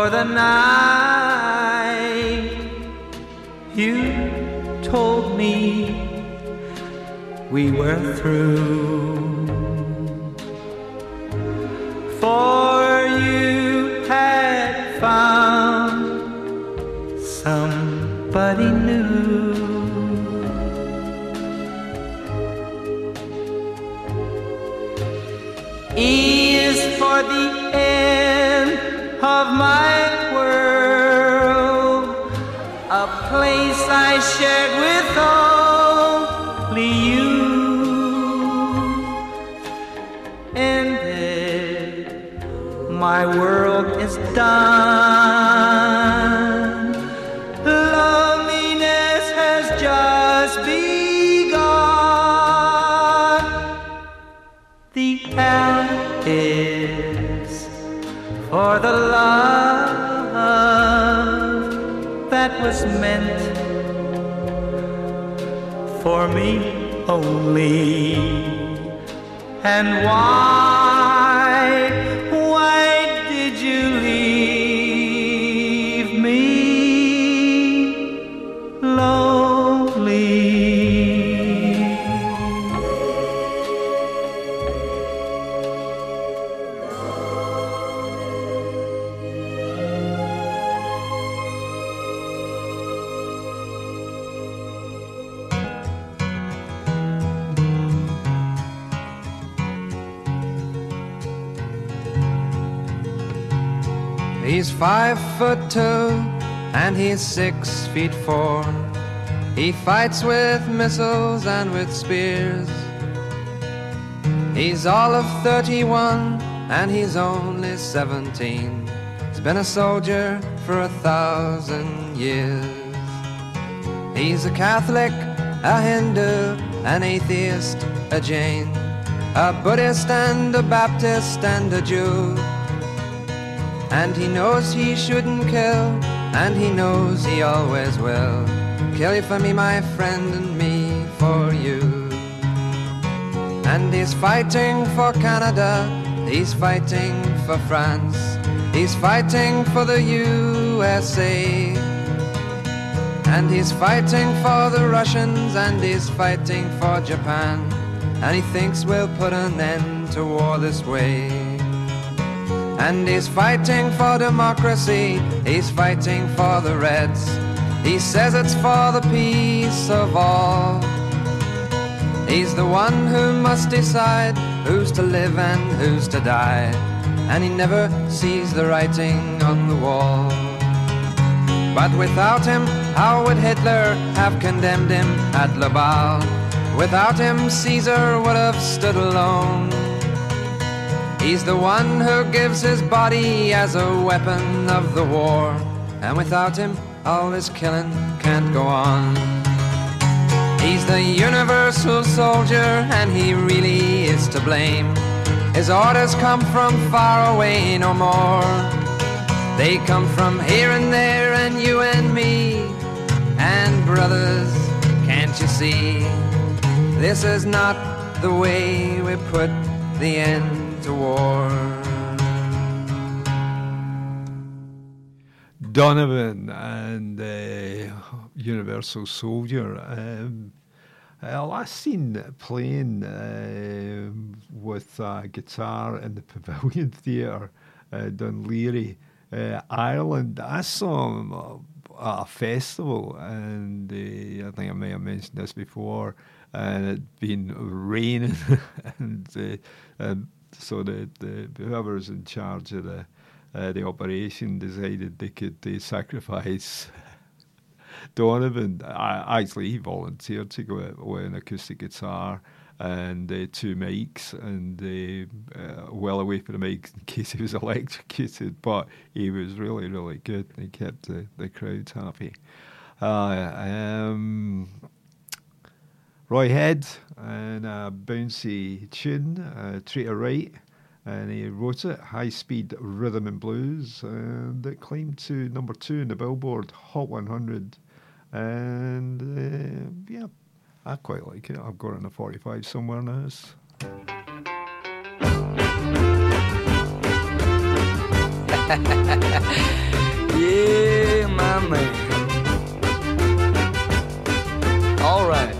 for the night. You told me we were through. For you had found somebody new. E is for the of my world, a place I shared with only you. And then my world is done. Meant for me only. And why, foot two and he's six feet four. He fights with missiles and with spears. He's all of 31 and he's only 17. He's been a soldier for a thousand years. He's a Catholic, a Hindu, an atheist, a Jain, a Buddhist and a Baptist and a Jew. And he knows he shouldn't kill, and he knows he always will. Kill you for me, my friend, and me for you. And he's fighting for Canada, he's fighting for France, he's fighting for the USA. And he's fighting for the Russians, and he's fighting for Japan. And he thinks we'll put an end to war this way. And he's fighting for democracy, he's fighting for the Reds. He says it's for the peace of all. He's the one who must decide who's to live and who's to die. And he never sees the writing on the wall. But without him, how would Hitler have condemned him at Laval? Without him, Caesar would have stood alone. He's the one who gives his body as a weapon of the war. And without him, all this killing can't go on. He's the universal soldier, and he really is to blame. His orders come from far away no more. They come from here and there, and you and me. And brothers, can't you see? This is not the way we put the end to war. Donovan and uh, Universal Soldier. Um, uh, last seen playing uh, with a guitar in the Pavilion Theatre, uh, Dún Laoghaire, uh, Ireland. I saw him uh, at a festival, and uh, I think I may have mentioned this before. And it'd been raining, and, uh, and so the, the whoever's in charge of the uh, the operation decided they could uh, sacrifice Donovan. I, actually, he volunteered to go out with an acoustic guitar and uh, two mics, and uh, uh, well away from the mics in case he was electrocuted. But he was really, really good. He kept the, the crowd happy. Um, Roy Head and a bouncy tune, uh, Treat Her Right and he wrote it, High Speed Rhythm and Blues, and it climbed to number two in the Billboard Hot 100. And uh, yeah, I quite like it. I've got it in a 45 somewhere now. Yeah, my man. All right.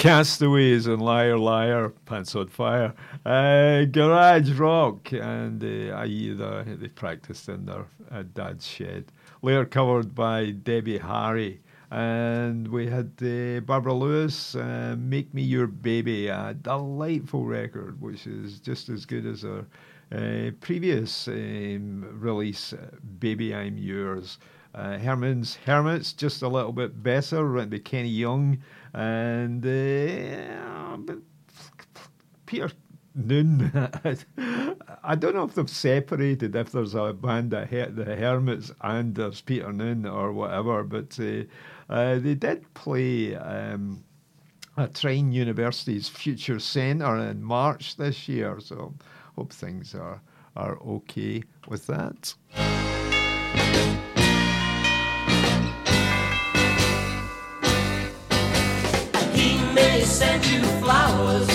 Castaways and Liar Liar, Pants on Fire, uh, Garage Rock, and uh, they practiced in their uh, dad's shed. Later covered by Debbie Harry. And we had uh, Barbara Lewis, uh, Make Me Your Baby, a delightful record, which is just as good as her uh, previous um, release, uh, Baby I'm Yours. Uh, Herman's Hermits, just a little bit better, written by Kenny Young. And uh, Peter Noone, I don't know if they've separated, if there's a band that Her- the Hermits and there's Peter Noone or whatever, but uh, uh, they did play. Um, at Trine University's Future Centre in March this year, so hope things are are okay with that. Send you flowers,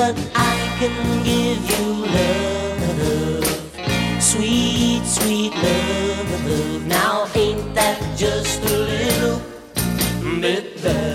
But I can give you love, sweet, sweet love. Now ain't that just a little bit better?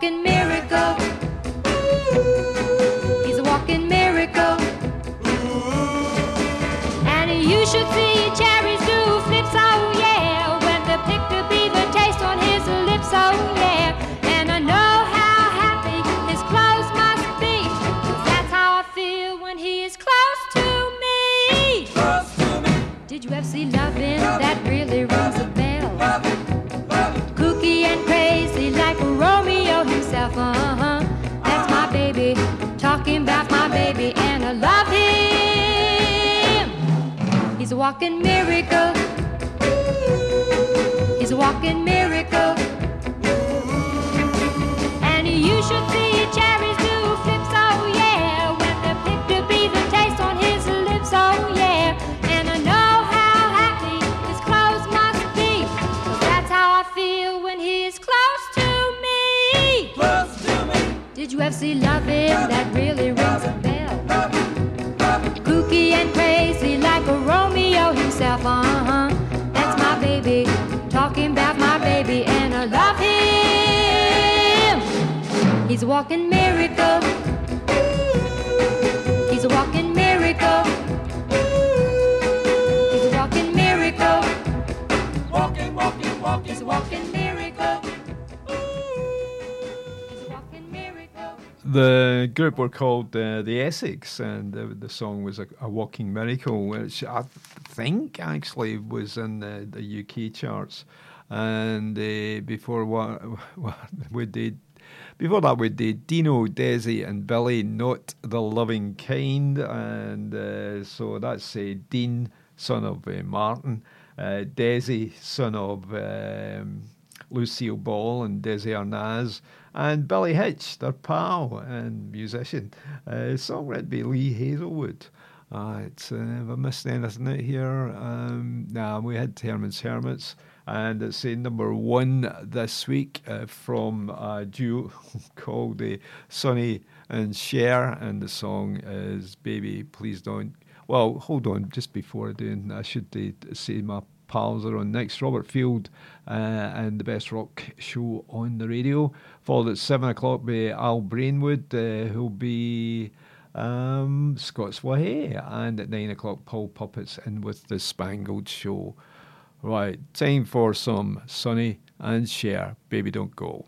Walking miracle. Walking miracle. He's a walking miracle. And you should see cherries do flips, oh yeah. When they're picked to be the taste on his lips, oh yeah. And I know how happy his clothes must be. 'cause that's how I feel when he is close to me. Close to me. Did you ever see loving that really rings a bell? And crazy like a Romeo himself, uh huh. That's my baby, talking about my baby, and I love him. He's a walking miracle. He's a walking miracle. He's a walking miracle. Walking, walking, walking. He's a walking miracle. The group were called uh, the Essex, and the, the song was a, a Walking Miracle, which I think actually was in the, the UK charts. And uh, before what, what we did, before that we did Dino, Desi, and Billy, not the loving kind, and uh, so that's uh, Dean, son of uh, Martin, uh, Desi, son of. Um, Lucille Ball and Desi Arnaz, and Billy Hinsche, their pal and musician. Uh, song written by Lee Hazlewood. Uh, it's, uh, have I missed anything out here? Um, nah, we had Herman's Hermits, and it's uh, number one this week uh, from a duo called uh, Sonny and Cher, and the song is Baby, Please Don't. Well, hold on, just before I do, I should uh, say my pals are on next. Robert Field uh, and the best rock show on the radio. Followed at seven o'clock by Al Brainwood, uh, who'll be um, Scott's Wahey, and at nine o'clock Paul Puppets in with the Spangled Show. Right, time for some Sonny and Cher. Baby, don't go.